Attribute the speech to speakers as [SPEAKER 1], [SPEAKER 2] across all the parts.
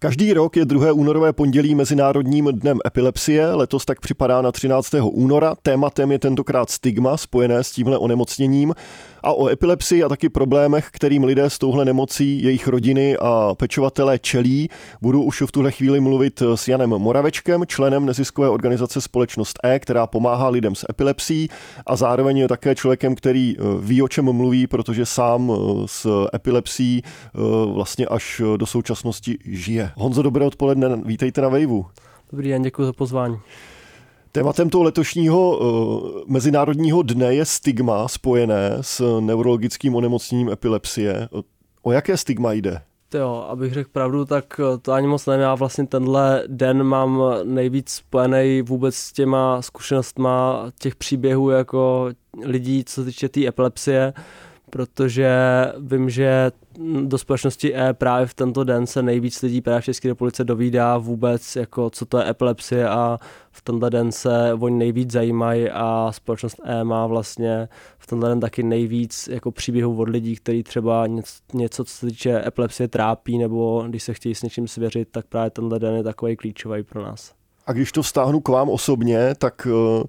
[SPEAKER 1] Každý rok je druhé únorové pondělí Mezinárodním dnem epilepsie, letos tak připadá na 13. února. Tématem je tentokrát stigma spojené s tímhle onemocněním a o epilepsii a taky problémech, kterým lidé s touhle nemocí, jejich rodiny a pečovatelé čelí. Budu už v tuhle chvíli mluvit s Janem Moravečkem, členem neziskové organizace Společnost E, která pomáhá lidem s epilepsií a zároveň je také člověkem, který eh, ví, o čem mluví, protože sám eh, s epilepsií eh, vlastně až do současnosti žije. Honzo, dobré odpoledne, vítejte na Vejvu.
[SPEAKER 2] Dobrý den, děkuji za pozvání.
[SPEAKER 1] Tématem toho letošního uh, mezinárodního dne je stigma spojené s neurologickým onemocněním epilepsie. O jaké stigma jde?
[SPEAKER 2] Jo, abych řekl pravdu, tak to ani moc nevím. Já vlastně tenhle den mám nejvíc spojený vůbec s těma zkušenostma těch příběhů jako lidí, co se týče té tý epilepsie, protože vím, že do společnosti E právě v tento den se nejvíc lidí právě v České republice dovídá vůbec, jako co to je epilepsie a v tenhle den se oni nejvíc zajímají a společnost E má vlastně v tenhle den taky nejvíc jako příběhů od lidí, kteří třeba něco, něco, co se týče epilepsie trápí nebo když se chtějí s něčím svěřit, tak právě tenhle den je takový klíčový pro nás.
[SPEAKER 1] A když to vztáhnu k vám osobně, tak uh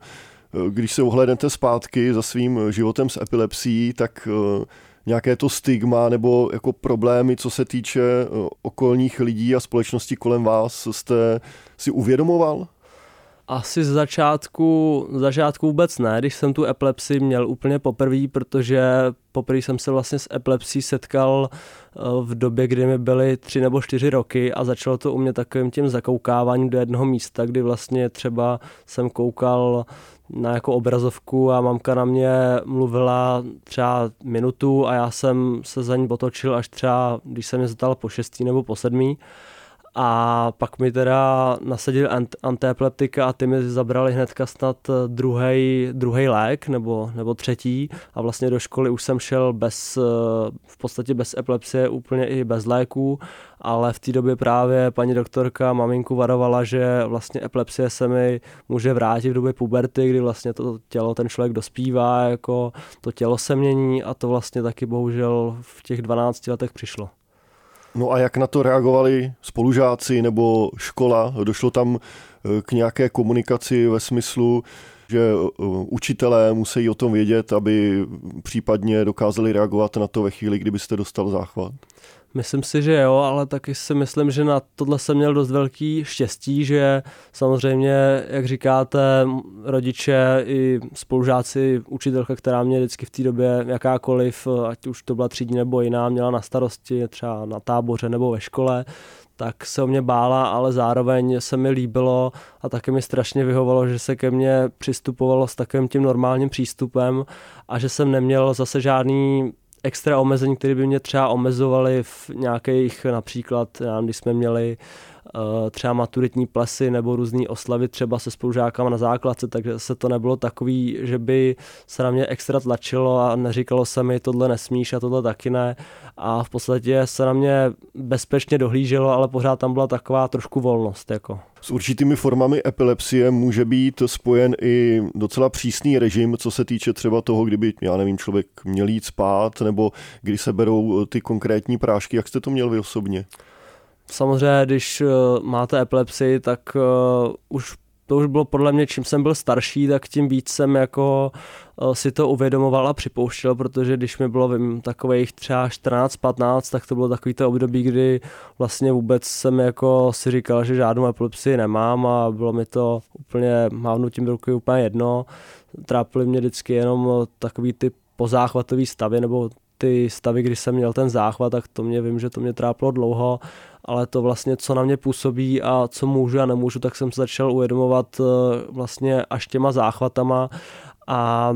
[SPEAKER 1] když se ohlednete zpátky za svým životem s epilepsií, tak eh, nějaké to stigma nebo jako problémy, co se týče eh, okolních lidí a společnosti kolem vás, jste si uvědomoval?
[SPEAKER 2] Asi z začátku, z začátku vůbec ne, když jsem tu epilepsii měl úplně poprvé, protože poprvé jsem se vlastně s epilepsí setkal eh, v době, kdy mi byly tři nebo čtyři roky a začalo to u mě takovým tím zakoukáváním do jednoho místa, kdy vlastně třeba jsem koukal na jako obrazovku a mamka na mě mluvila třeba minutu a já jsem se za ní otočil až třeba, když se mě zeptal po šestý nebo po sedmý a pak mi teda nasadili ant- antiepileptika a ty mi zabrali hnedka snad druhý lék nebo, nebo třetí a vlastně do školy už jsem šel bez, v podstatě bez epilepsie, úplně i bez léků, ale v té době právě paní doktorka maminku varovala, že vlastně epilepsie se mi může vrátit v době puberty, kdy vlastně to tělo, ten člověk dospívá, jako to tělo se mění a to vlastně taky bohužel v těch 12 letech přišlo.
[SPEAKER 1] No a jak na to reagovali spolužáci nebo škola? Došlo tam eh, k nějaké komunikaci ve smyslu, že eh, učitelé musí o tom vědět, aby případně dokázali reagovat na to ve chvíli, kdybyste dostal záchvat?
[SPEAKER 2] Myslím si, že jo, ale taky si myslím, že na tohle jsem měl dost velký štěstí, že samozřejmě, jak říkáte, rodiče i spolužáci, učitelka, která mě vždycky v té době jakákoliv, ať už to byla třídní nebo jiná, měla na starosti třeba na táboře nebo ve škole, tak se o mě bála, ale zároveň se mi líbilo a taky mi strašně vyhovalo, že se ke mně přistupovalo s takovým tím normálním přístupem a že jsem neměl zase žádný extra omezení, které by mě třeba omezovaly v nějakých například, když jsme měli třeba maturitní plesy nebo různé oslavy třeba se spolužákama na základce, takže se to nebylo takový, že by se na mě extra tlačilo a neříkalo se mi tohle nesmíš a tohle taky ne a v podstatě se na mě bezpečně dohlíželo, ale pořád tam byla taková trošku volnost. Jako.
[SPEAKER 1] S určitými formami epilepsie může být spojen i docela přísný režim, co se týče třeba toho, kdyby, já nevím, člověk měl jít spát, nebo kdy se berou ty konkrétní prášky. Jak jste to měl vy osobně?
[SPEAKER 2] Samozřejmě, když eh, máte epilepsii, tak uh, už to už bylo podle mě, čím jsem byl starší, tak tím víc jsem jako uh, si to uvědomoval a připouštěl, protože když mi bylo vím, takových třeba 14-15, tak to bylo takový to období, kdy vlastně vůbec jsem jako si říkal, že žádnou epilepsii nemám a bylo mi to úplně mávnutím ruky úplně jedno. Trápily mě vždycky jenom takový ty pozáchvatový stavy nebo ty stavy, kdy jsem měl ten záchvat, tak to mě vím, že to mě trápilo dlouho, ale to vlastně, co na mě působí a co můžu a nemůžu, tak jsem se začal uvědomovat eh, vlastně až těma záchvatama. A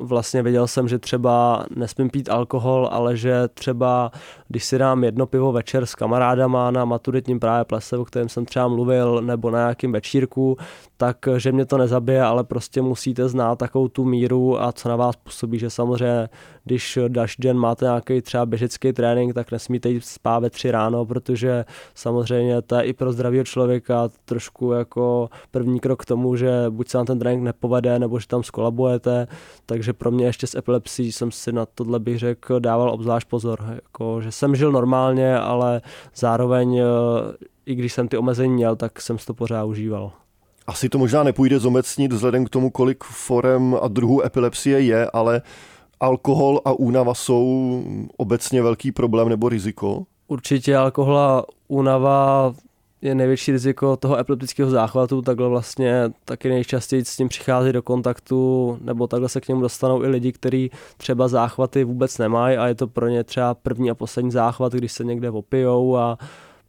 [SPEAKER 2] vlastně věděl jsem, že třeba nesmím pít alkohol, ale že třeba když si dám jedno pivo večer s kamarádama na maturitním právě plese, o kterém jsem třeba mluvil, nebo na nějakým večírku, tak že mě to nezabije, ale prostě musíte znát takovou tu míru a co na vás působí, že samozřejmě, když další den máte nějaký třeba běžecký trénink, tak nesmíte jít spát ve tři ráno, protože samozřejmě to je i pro zdravého člověka trošku jako první krok k tomu, že buď se vám ten trénink nepovede, nebo že tam skolabujete, takže pro mě ještě s epilepsí jsem si na tohle bych řekl dával obzvlášť pozor, jako, že jsem žil normálně, ale zároveň eh, i když jsem ty omezení měl, tak jsem to pořád užíval.
[SPEAKER 1] Asi to možná nepůjde zomecnit vzhledem k tomu, kolik forem a druhů epilepsie je, ale alkohol a únava jsou obecně velký problém nebo riziko?
[SPEAKER 2] Určitě alkohol a únava je největší riziko toho epileptického záchvatu, takhle vlastně taky nejčastěji s tím přichází do kontaktu, nebo takhle se k němu dostanou i lidi, kteří třeba záchvaty vůbec nemají a je to pro ně třeba první a poslední záchvat, když se někde opijou a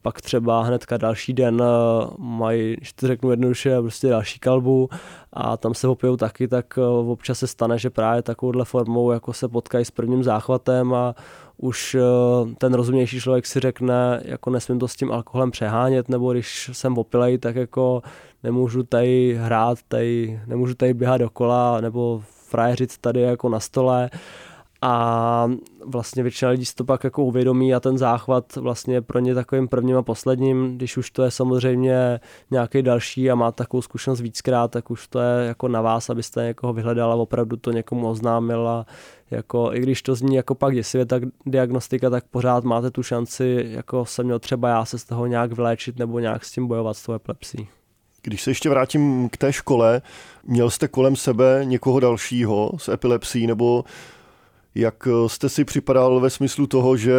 [SPEAKER 2] pak třeba hnedka další den eh, mají, když to řeknu jednoduše, prostě další kalbu a tam se opijou taky, tak eh, občas se stane, že právě takovouhle formou jako se potkají s prvním záchvatem a už eh, ten rozumnější člověk si řekne, jako nesmím to s tím alkoholem přehánět, nebo když jsem opilej, tak jako nemůžu tady hrát, tady, nemůžu tady běhat dokola, nebo frajeřit tady jako na stole a vlastně většina lidí si to pak jako uvědomí a ten záchvat vlastně pro ně takovým prvním a posledním, když už to je samozřejmě nějaký další a má takovou zkušenost víckrát, tak už to je jako na vás, abyste někoho vyhledal a opravdu to někomu oznámil a jako, i když to zní jako pak děsivě tak diagnostika, tak pořád máte tu šanci, jako jsem měl třeba já se z toho nějak vyléčit nebo nějak s tím bojovat s tou epilepsí.
[SPEAKER 1] Když se ještě vrátím k té škole, měl jste kolem sebe někoho dalšího s epilepsí nebo jak eh, jste si připadal ve smyslu toho, že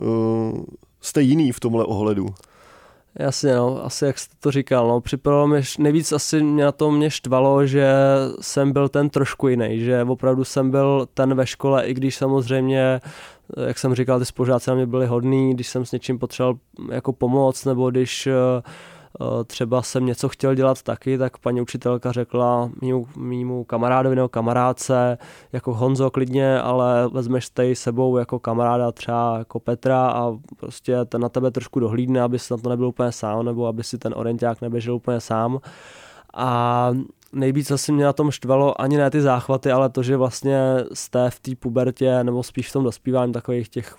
[SPEAKER 1] uh, jste jiný v tomhle ohledu?
[SPEAKER 2] Jasně, no, asi jak jste to říkal, no, připadalo mi, nejvíc asi mě na to mě štvalo, že jsem byl ten trošku jiný, že opravdu jsem byl ten ve škole, i když samozřejmě, jak jsem říkal, ty spolužáci na mě byli hodní, když jsem s něčím potřeboval jako pomoct, nebo když uh, Eh, třeba jsem něco chtěl dělat taky, tak paní učitelka řekla mýmu, mýmu kamarádovi nebo kamarádce, jako Honzo klidně, ale vezmeš tady sebou jako kamaráda třeba jako Petra a prostě ten na tebe trošku dohlídne, aby si na to nebyl úplně sám, nebo aby si ten orienták neběžel úplně sám. A nejvíc asi mě na tom štvalo ani ne ty záchvaty, ale to, že vlastně jste v té pubertě, nebo spíš v tom dospívání takových těch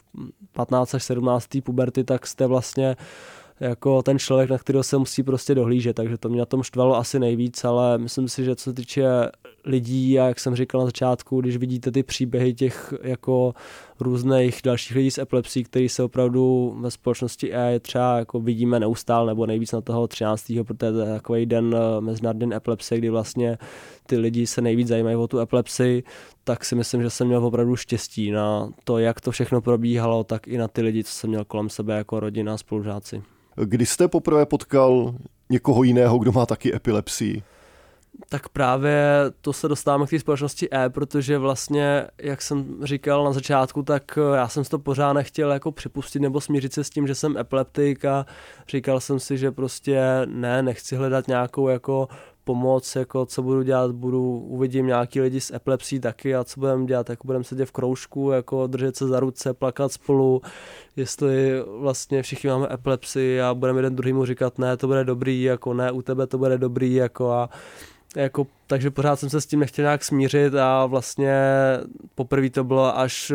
[SPEAKER 2] 15 až 17. puberty, tak jste vlastně uh, jako ten člověk, na kterého se musí prostě dohlížet, takže to mě na tom štvalo asi nejvíc, ale myslím si, že co se týče lidí a jak jsem říkal na začátku, když vidíte ty příběhy těch jako různých dalších lidí s epilepsí, který se opravdu ve společnosti E třeba jako vidíme neustále nebo nejvíc na toho 13. protože to je takový den eh, Mezinárodní epilepsie, kdy vlastně ty lidi se nejvíc zajímají o tu epilepsii, tak si myslím, že jsem měl opravdu štěstí na to, jak to všechno probíhalo, tak i na ty lidi, co jsem měl kolem sebe jako rodina spolužáci.
[SPEAKER 1] Kdy jste poprvé potkal někoho jiného, kdo má taky epilepsii?
[SPEAKER 2] Tak právě to se dostáváme k té společnosti E, protože vlastně, jak jsem říkal na začátku, tak já jsem si to pořád nechtěl jako připustit nebo smířit se s tím, že jsem epileptik a říkal jsem si, že prostě ne, nechci hledat nějakou jako pomoc, jako co budu dělat, budu, uvidím nějaký lidi s epilepsí taky a co budeme dělat, jako budeme sedět v kroužku, jako držet se za ruce, plakat spolu, jestli vlastně všichni máme epilepsii a budeme jeden druhýmu říkat, ne, to bude dobrý, jako ne, u tebe to bude dobrý, jako a jako, takže pořád jsem se s tím nechtěl nějak smířit a vlastně poprvé to bylo až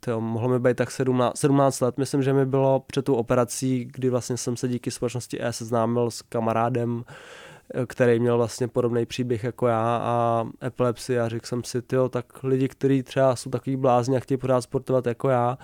[SPEAKER 2] to mohlo mi být tak 17, 17 let. Myslím, že mi bylo před tou operací, kdy vlastně jsem se díky společnosti E seznámil s kamarádem, který měl vlastně podobný příběh jako já a epilepsii a řekl jsem si, tyjo, tak lidi, kteří třeba jsou takový blázni a chtějí pořád sportovat jako já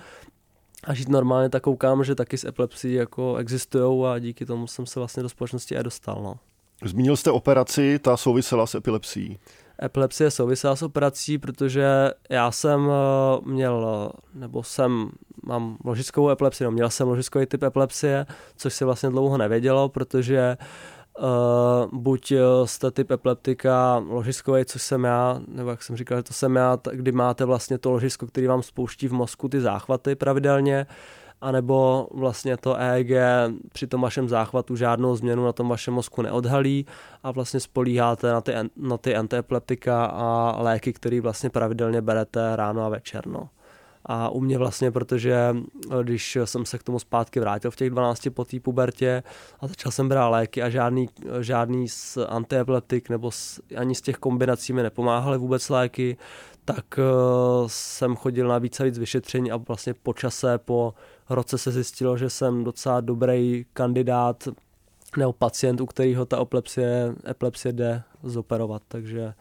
[SPEAKER 2] a žít normálně, tak koukám, že taky s epilepsií jako existují a díky tomu jsem se vlastně do společnosti i dostal. No.
[SPEAKER 1] Zmínil jste operaci, ta souvisela s epilepsií.
[SPEAKER 2] Epilepsie souvisela s operací, protože já jsem eh, měl, nebo jsem, mám ložickou epilepsii, no měl jsem ložickový typ epilepsie, což se vlastně dlouho nevědělo, protože uh, Uh, buď eh, jste typ epileptika ložiskový, což jsem já, nebo jak jsem říkal, že to jsem já, kdy máte vlastně to ložisko, který vám spouští v mozku ty záchvaty pravidelně, anebo vlastně to EEG při tom vašem záchvatu žádnou změnu na tom vašem mozku neodhalí a vlastně spolíháte na ty, na ty antiepileptika a léky, které vlastně pravidelně berete ráno a večer. No. A u mě vlastně, protože eh, když jsem se k tomu zpátky vrátil v těch 12 po té pubertě a začal jsem brát léky a žádný, žádný z antiepileptik nebo z, ani z těch kombinací mi nepomáhaly vůbec léky, tak uh, jsem chodil na více a víc vyšetření a vlastně po čase, po roce se zjistilo, že jsem docela dobrý kandidát nebo pacient, u kterého ta epilepsie, epilepsie jde zoperovat, takže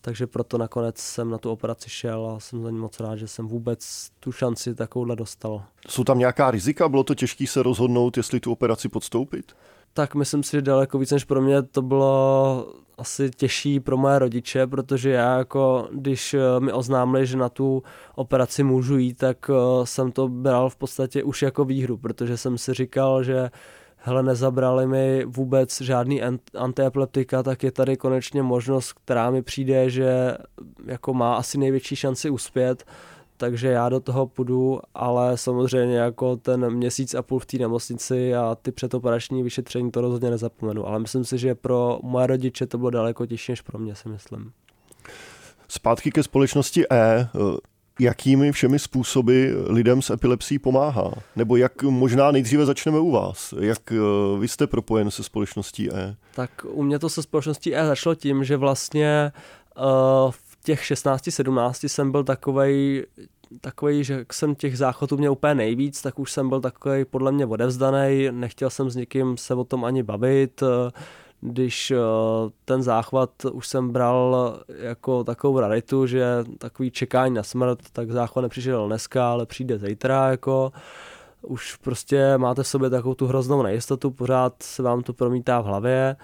[SPEAKER 2] takže proto nakonec jsem na tu operaci šel a jsem za ní moc rád, že jsem vůbec tu šanci takovouhle dostal.
[SPEAKER 1] Jsou tam nějaká rizika? Bylo to těžké se rozhodnout, jestli tu operaci podstoupit?
[SPEAKER 2] Tak myslím si, že daleko víc než pro mě to bylo asi těžší pro moje rodiče, protože já jako, když eh, mi oznámili, že na tu operaci můžu jít, tak eh, jsem to bral v podstatě už jako výhru, protože jsem si říkal, že hele, nezabrali mi vůbec žádný antiepileptika, tak je tady konečně možnost, která mi přijde, že jako má asi největší šanci uspět, takže já do toho půjdu, ale samozřejmě jako ten měsíc a půl v té nemocnici a ty předoperační vyšetření to rozhodně nezapomenu, ale myslím si, že pro moje rodiče to bylo daleko těžší než pro mě, si myslím.
[SPEAKER 1] Zpátky ke společnosti E jakými všemi způsoby lidem s epilepsí pomáhá? Nebo jak možná nejdříve začneme u vás? Jak eh, vy jste propojen se společností E?
[SPEAKER 2] Tak u mě to se společností E začalo tím, že vlastně uh, v těch 16-17 jsem byl takovej takový, že jsem těch záchodů měl úplně nejvíc, tak už jsem byl takový podle mě odevzdaný, nechtěl jsem s někým se o tom ani bavit, když eh, ten záchvat už jsem bral jako takovou raritu, že takový čekání na smrt, tak záchvat nepřišel dneska, ale přijde zítra, jako. Už prostě máte v sobě takovou tu hroznou nejistotu, pořád se vám to promítá v hlavě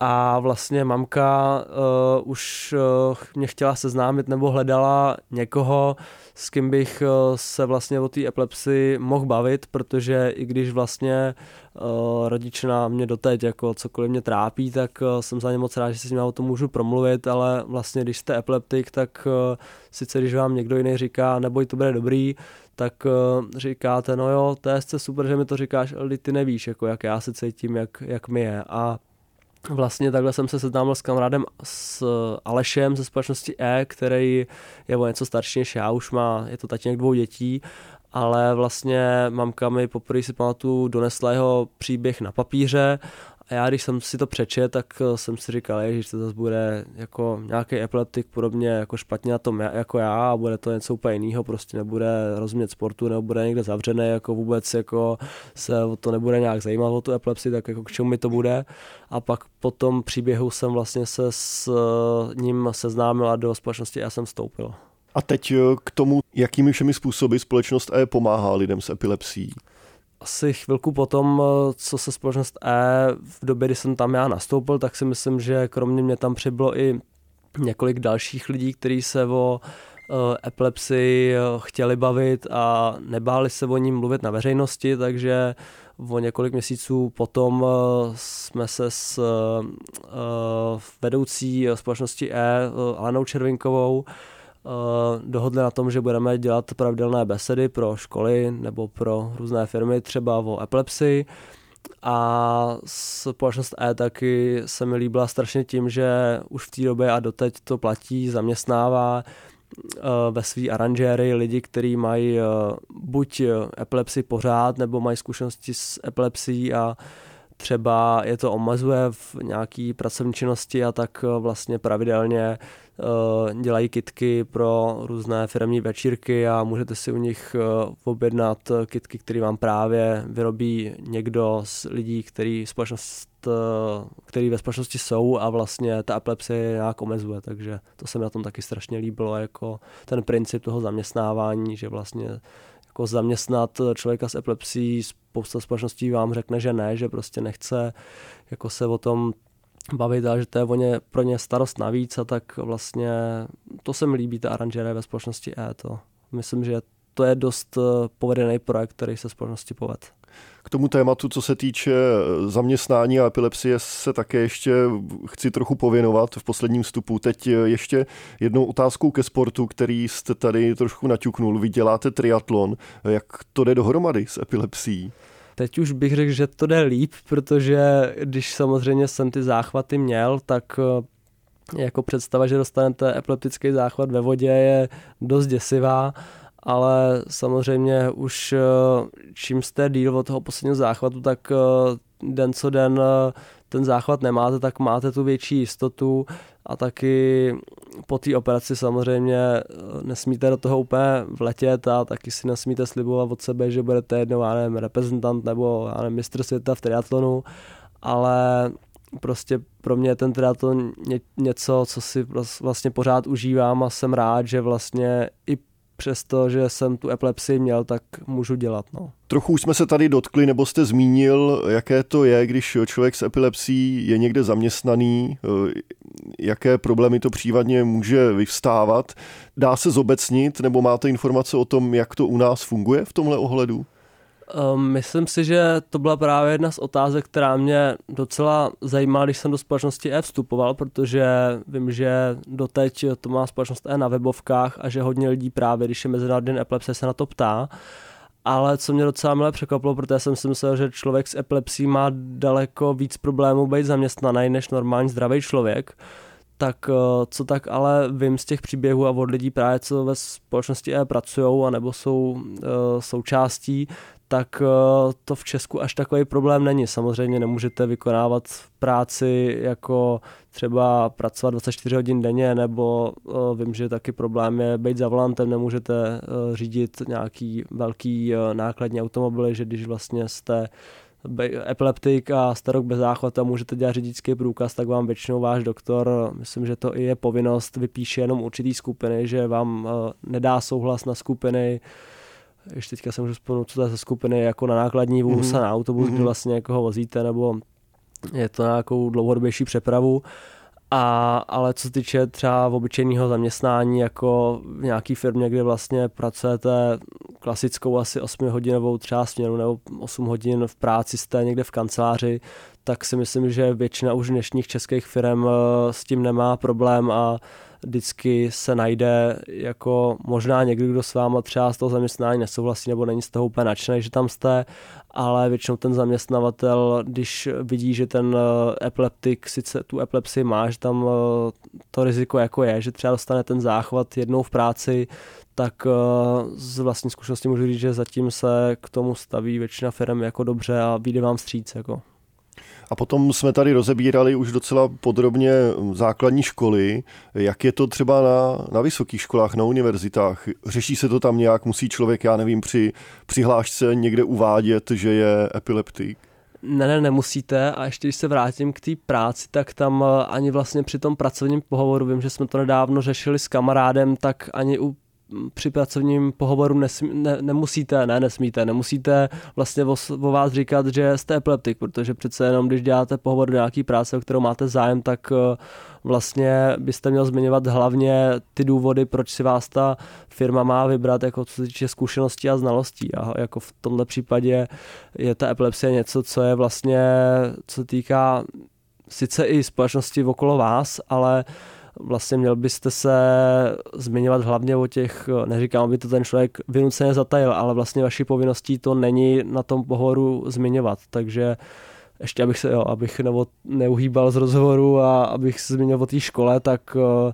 [SPEAKER 2] a vlastně mamka uh, už uh, mě chtěla seznámit nebo hledala někoho, s kým bych uh, se vlastně o té epilepsii mohl bavit, protože i když vlastně uh, rodiče na mě doteď jako cokoliv mě trápí, tak uh, jsem za ně moc rád, že si s nimi o tom můžu promluvit, ale vlastně když jste epileptik, tak uh, sice když vám někdo jiný říká, neboj, to bude dobrý, tak uh, říkáte, no jo, to je super, že mi to říkáš, ale ty nevíš, jako jak já se cítím, jak, jak mi je. A Vlastně takhle jsem se seznámil s kamarádem s Alešem ze společnosti E, který je o něco starší než já, už má, je to tatínek dvou dětí, ale vlastně mamka mi poprvé si pamatuju donesla jeho příběh na papíře a já, když jsem si to přečet, tak eh, jsem si říkal, že to zase bude jako nějaký epileptik podobně jako špatně na tom jako já a bude to něco úplně jiného, prostě nebude rozumět sportu, nebo bude někde zavřený, jako vůbec jako se o to nebude nějak zajímat o tu epilepsii, tak jako k čemu mi to bude. A pak po tom příběhu jsem vlastně se s eh, ním seznámil a do společnosti já jsem vstoupil.
[SPEAKER 1] A teď eh, k tomu, jakými všemi způsoby společnost E pomáhá lidem s epilepsií
[SPEAKER 2] asi chvilku potom, eh, co se společnost E v době, kdy jsem tam já nastoupil, tak si myslím, že kromě mě tam přibylo i několik dalších lidí, kteří se o uh, epilepsii eh, chtěli bavit a nebáli se o ní mluvit na veřejnosti, takže o několik měsíců potom jsme se s vedoucí společnosti E, Alenou Červinkovou, Eh, dohodli na tom, že budeme dělat pravidelné besedy pro školy nebo pro různé firmy, třeba o epilepsii. A společnost E taky se mi líbila strašně tím, že už v té době a doteď to platí, zaměstnává eh, ve své aranžéry lidi, kteří mají eh, buď epilepsii pořád, nebo mají zkušenosti s epilepsií a třeba je to omezuje v nějaký pracovní činnosti a tak vlastně pravidelně Eh, dělají kitky pro různé firmní večírky a můžete si u nich eh, objednat kitky, které vám právě vyrobí někdo z lidí, který, společnost, eh, který ve společnosti jsou a vlastně ta epilepsie nějak omezuje, takže to se mi na tom taky strašně líbilo, jako ten princip toho zaměstnávání, že vlastně jako zaměstnat člověka s epilepsií, spousta společností vám řekne, že ne, že prostě nechce jako se o tom bavit a že to je o ně, pro ně starost navíc a tak vlastně to se mi líbí, ta aranžéra ve společnosti E. To. Myslím, že to je dost eh, povedený projekt, který se společnosti poved.
[SPEAKER 1] K tomu tématu, co se týče eh, zaměstnání a epilepsie, se také ještě chci trochu pověnovat v posledním vstupu. Teď eh, ještě jednou otázkou ke sportu, který jste tady trošku naťuknul. Vy děláte triatlon. Jak to jde dohromady s epilepsií?
[SPEAKER 2] Teď už bych řekl, že to jde líp, protože když samozřejmě jsem ty záchvaty měl, tak eh, jako představa, že dostanete epileptický záchvat ve vodě je dost děsivá ale samozřejmě už eh, čím jste díl od toho posledního záchvatu, tak eh, den co den ten záchvat nemáte, tak máte tu větší jistotu a taky po té operaci samozřejmě nesmíte do toho úplně vletět a taky si nesmíte slibovat od sebe, že budete jednou, já nevím, reprezentant nebo já nevím, mistr světa v triatlonu, ale prostě pro mě je ten triatlon něco, co si vlastně pořád užívám a jsem rád, že vlastně i přesto, že jsem tu epilepsii měl, tak můžu dělat. No.
[SPEAKER 1] Trochu už jsme se tady dotkli, nebo jste zmínil, jaké to je, když člověk s epilepsií je někde zaměstnaný, jaké problémy to případně může vyvstávat. Dá se zobecnit, nebo máte informace o tom, jak to u nás funguje v tomhle ohledu?
[SPEAKER 2] Um, myslím si, že to byla právě jedna z otázek, která mě docela zajímala, když jsem do společnosti E vstupoval, protože vím, že doteď to má společnost E na webovkách a že hodně lidí právě, když je Mezinárodní den epilepsie, se na to ptá. Ale co mě docela milé překvapilo, protože jsem si myslel, že člověk s epilepsí má daleko víc problémů být zaměstnaný než normální zdravý člověk tak eh, co tak ale vím z těch příběhů a od lidí právě, co ve společnosti E pracují a nebo jsou uh, součástí, tak eh, to v Česku až takový problém není. Samozřejmě nemůžete vykonávat práci jako třeba pracovat 24 hodin denně, nebo eh, vím, že taky problém je být za volantem, nemůžete eh, řídit nějaký velký nákladní automobily, že když vlastně jste epileptik a starok bez záchvata můžete dělat řidičský průkaz, tak vám většinou váš doktor, myslím, že to i je povinnost, vypíše jenom určitý skupiny, že vám nedá souhlas na skupiny, ještě teďka se můžu vzpomenout, co to je za skupiny, jako na nákladní vůz mm-hmm. a na autobus, mm-hmm. kdy mhm. vlastně jako ho vozíte, nebo je to nějakou dlouhodobější přepravu. A, ale co se týče třeba obyčejného zaměstnání, jako v nějaké firmě, kde vlastně pracujete klasickou asi 8 hodinovou třeba směnu nebo 8 hodin v práci jste někde v kanceláři, tak si myslím, že většina už dnešních českých firm eh, s tím nemá problém a vždycky se najde jako možná někdo, kdo s váma třeba z toho zaměstnání nesouhlasí nebo není z toho úplně nadšený, že tam jste, ale většinou ten zaměstnavatel, když vidí, že ten eh, epileptik sice tu epilepsii má, že tam eh, to riziko jako je, že třeba dostane ten záchvat jednou v práci, tak eh, z vlastní zkušenosti můžu říct, že zatím se k tomu staví většina firm jako dobře a vyjde vám vstříc. Jako.
[SPEAKER 1] A potom jsme tady rozebírali už docela podrobně základní školy. Jak je to třeba na, na vysokých školách, na univerzitách? Řeší se to tam nějak? Musí člověk, já nevím, při přihlášce někde uvádět, že je epileptik?
[SPEAKER 2] Ne, ne, nemusíte. A ještě když se vrátím k té práci, tak tam eh, ani vlastně při tom pracovním pohovoru, vím, že jsme to nedávno řešili s kamarádem, tak ani u při pracovním pohovoru nesmí, ne, nemusíte, ne, nesmíte, nemusíte vlastně o, o vás říkat, že jste epileptik, protože přece jenom, když děláte pohovor do nějaký práce, o kterou máte zájem, tak eh, vlastně byste měl zmiňovat hlavně ty důvody, proč si vás ta firma má vybrat, jako co se týče zkušeností a znalostí. A jako v tomto případě je ta epilepsie něco, co je vlastně, co týká sice i společnosti okolo vás, ale vlastně měl byste se zmiňovat hlavně o těch, neříkám, aby to ten člověk vynuceně zatajil, ale vlastně vaší povinností to není na tom pohovoru zmiňovat, takže ještě abych se, jo, abych neuhýbal z rozhovoru a abych se zmínil o té škole, tak uh,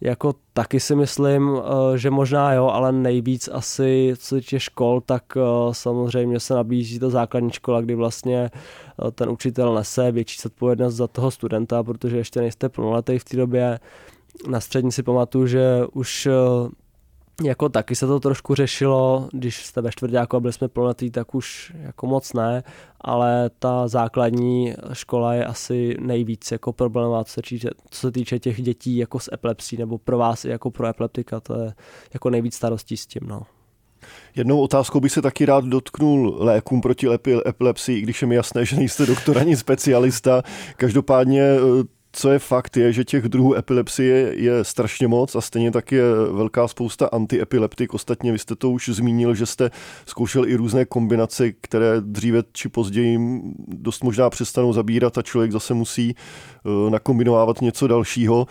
[SPEAKER 2] jako taky si myslím, eh, že možná jo, ale nejvíc asi co týče škol, tak eh, samozřejmě se nabízí ta základní škola, kdy vlastně eh, ten učitel nese větší zodpovědnost za toho studenta, protože ještě nejste plnoletý v té době. Na střední si pamatuju, že už jako taky se to trošku řešilo, když jste ve čtvrtáku a byli jsme plnoletí, tak už jako moc ne, ale ta základní škola je asi nejvíc jako problémová, co se týče, co se týče těch dětí jako s epilepsí, nebo pro vás jako pro epileptika, to je jako nejvíc starostí s tím. No.
[SPEAKER 1] Jednou otázkou bych se taky rád dotknul lékům proti epilepsii, i když je mi jasné, že nejste doktor ani specialista. Každopádně co je fakt, je, že těch druhů epilepsie je strašně moc a stejně tak je velká spousta antiepileptik. Ostatně vy jste to už zmínil, že jste zkoušel i různé kombinace, které dříve či později dost možná přestanou zabírat a člověk zase musí eh, nakombinovávat něco dalšího.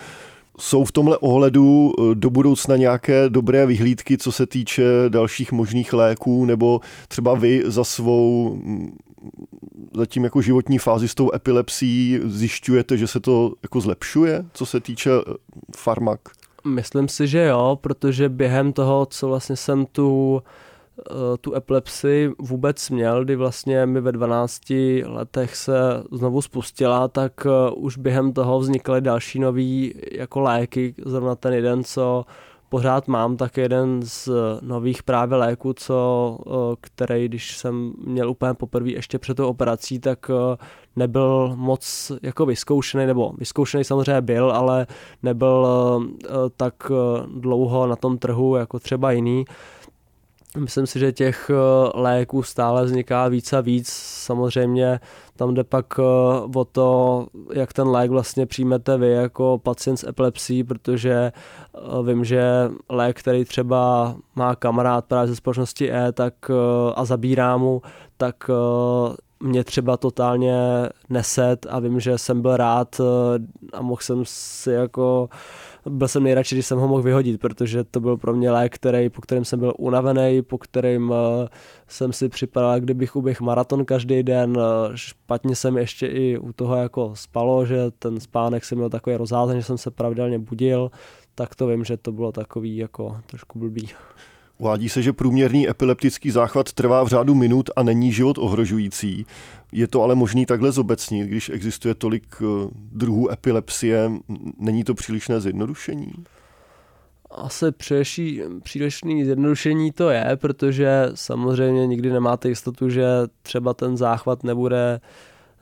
[SPEAKER 1] Jsou v tomhle ohledu eh, do budoucna nějaké dobré vyhlídky, co se týče dalších možných léků, nebo třeba vy za svou mm, zatím jako životní fázi s tou epilepsí zjišťujete, že se to jako zlepšuje, co se týče eh, farmak?
[SPEAKER 2] Myslím si, že jo, protože během toho, co vlastně jsem tu eh, tu epilepsii vůbec měl, kdy vlastně mi ve 12 letech se znovu spustila, tak eh, už během toho vznikaly další nový jako léky, zrovna ten jeden, co pořád mám, tak jeden z nových právě léků, co, který, když jsem měl úplně poprvé ještě před tou operací, tak nebyl moc jako vyzkoušený, nebo vyzkoušený samozřejmě byl, ale nebyl tak dlouho na tom trhu jako třeba jiný. Myslím si, že těch léků stále vzniká víc a víc. Samozřejmě tam jde pak eh, o to, jak ten lék vlastně přijmete vy jako pacient s epilepsí, protože eh, vím, že lék, který třeba má kamarád právě ze společnosti E tak, eh, a zabírá mu, tak mě třeba totálně neset a vím, že jsem byl rád a mohl jsem si jako byl jsem nejradši, když jsem ho mohl vyhodit, protože to byl pro mě lék, který, po kterém jsem byl unavený, po kterém uh, jsem si připadal, kdybych uběh maraton každý den. Uh, špatně jsem ještě i u toho jako spalo, že ten spánek jsem měl takový rozházený, že jsem se pravidelně budil, tak to vím, že to bylo takový jako trošku blbý.
[SPEAKER 1] Uvádí se, že průměrný epileptický záchvat trvá v řádu minut a není život ohrožující. Je to ale možný takhle zobecnit, když existuje tolik eh, druhů epilepsie. Není to přílišné zjednodušení?
[SPEAKER 2] Asi přílišný, přílišný zjednodušení to je, protože samozřejmě nikdy nemáte jistotu, že třeba ten záchvat nebude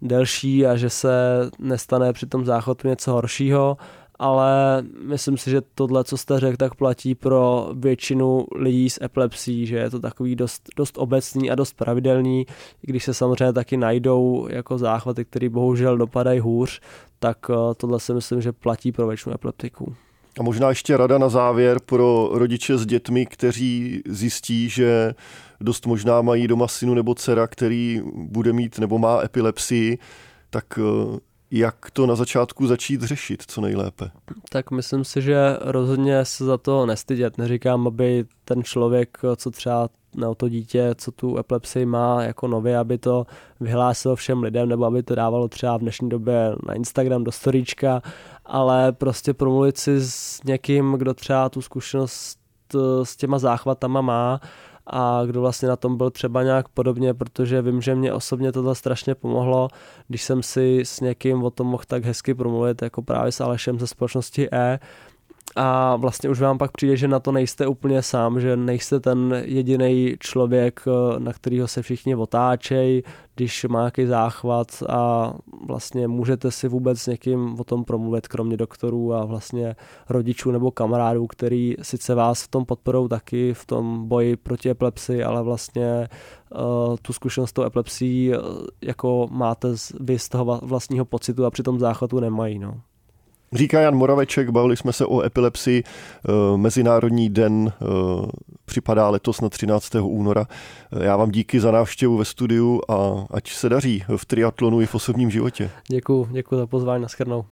[SPEAKER 2] delší a že se nestane při tom záchvatu něco horšího ale myslím si, že tohle, co jste řekl, tak platí pro většinu lidí s epilepsí, že je to takový dost, dost obecný a dost pravidelný, i když se samozřejmě taky najdou jako záchvaty, které bohužel dopadají hůř, tak eh, tohle si myslím, že platí pro většinu epileptiků.
[SPEAKER 1] A možná ještě rada na závěr pro rodiče s dětmi, kteří zjistí, že dost možná mají doma synu nebo dcera, který bude mít nebo má epilepsii, tak eh, jak to na začátku začít řešit co nejlépe?
[SPEAKER 2] Tak myslím si, že rozhodně se za to nestydět. Neříkám, aby ten člověk, co třeba na to dítě, co tu epilepsii má jako nově, aby to vyhlásil všem lidem, nebo aby to dávalo třeba v dnešní době na Instagram do storíčka, ale prostě promluvit si s někým, kdo třeba tu zkušenost eh, s těma záchvatama má a kdo vlastně na tom byl třeba nějak podobně, protože vím, že mě osobně tohle strašně pomohlo, když jsem si s někým o tom mohl tak hezky promluvit, jako právě s Alešem ze společnosti E, a vlastně už vám pak přijde, že na to nejste úplně sám, že nejste ten jediný člověk, na kterého se všichni otáčejí, když má nějaký záchvat a vlastně můžete si vůbec s někým o tom promluvit, kromě doktorů a vlastně rodičů nebo kamarádů, který sice vás v tom podporou taky v tom boji proti epilepsii, ale vlastně uh, tu zkušenost s tou epilepsií uh, jako máte vy z toho vlastního pocitu a při tom záchvatu nemají. No.
[SPEAKER 1] Říká Jan Moraveček, bavili jsme se o epilepsii. Eh, Mezinárodní den eh, připadá letos na 13. února. Eh, já vám díky za návštěvu ve studiu a ať se daří v triatlonu i v osobním životě.
[SPEAKER 2] Děkuji, děkuji za pozvání, na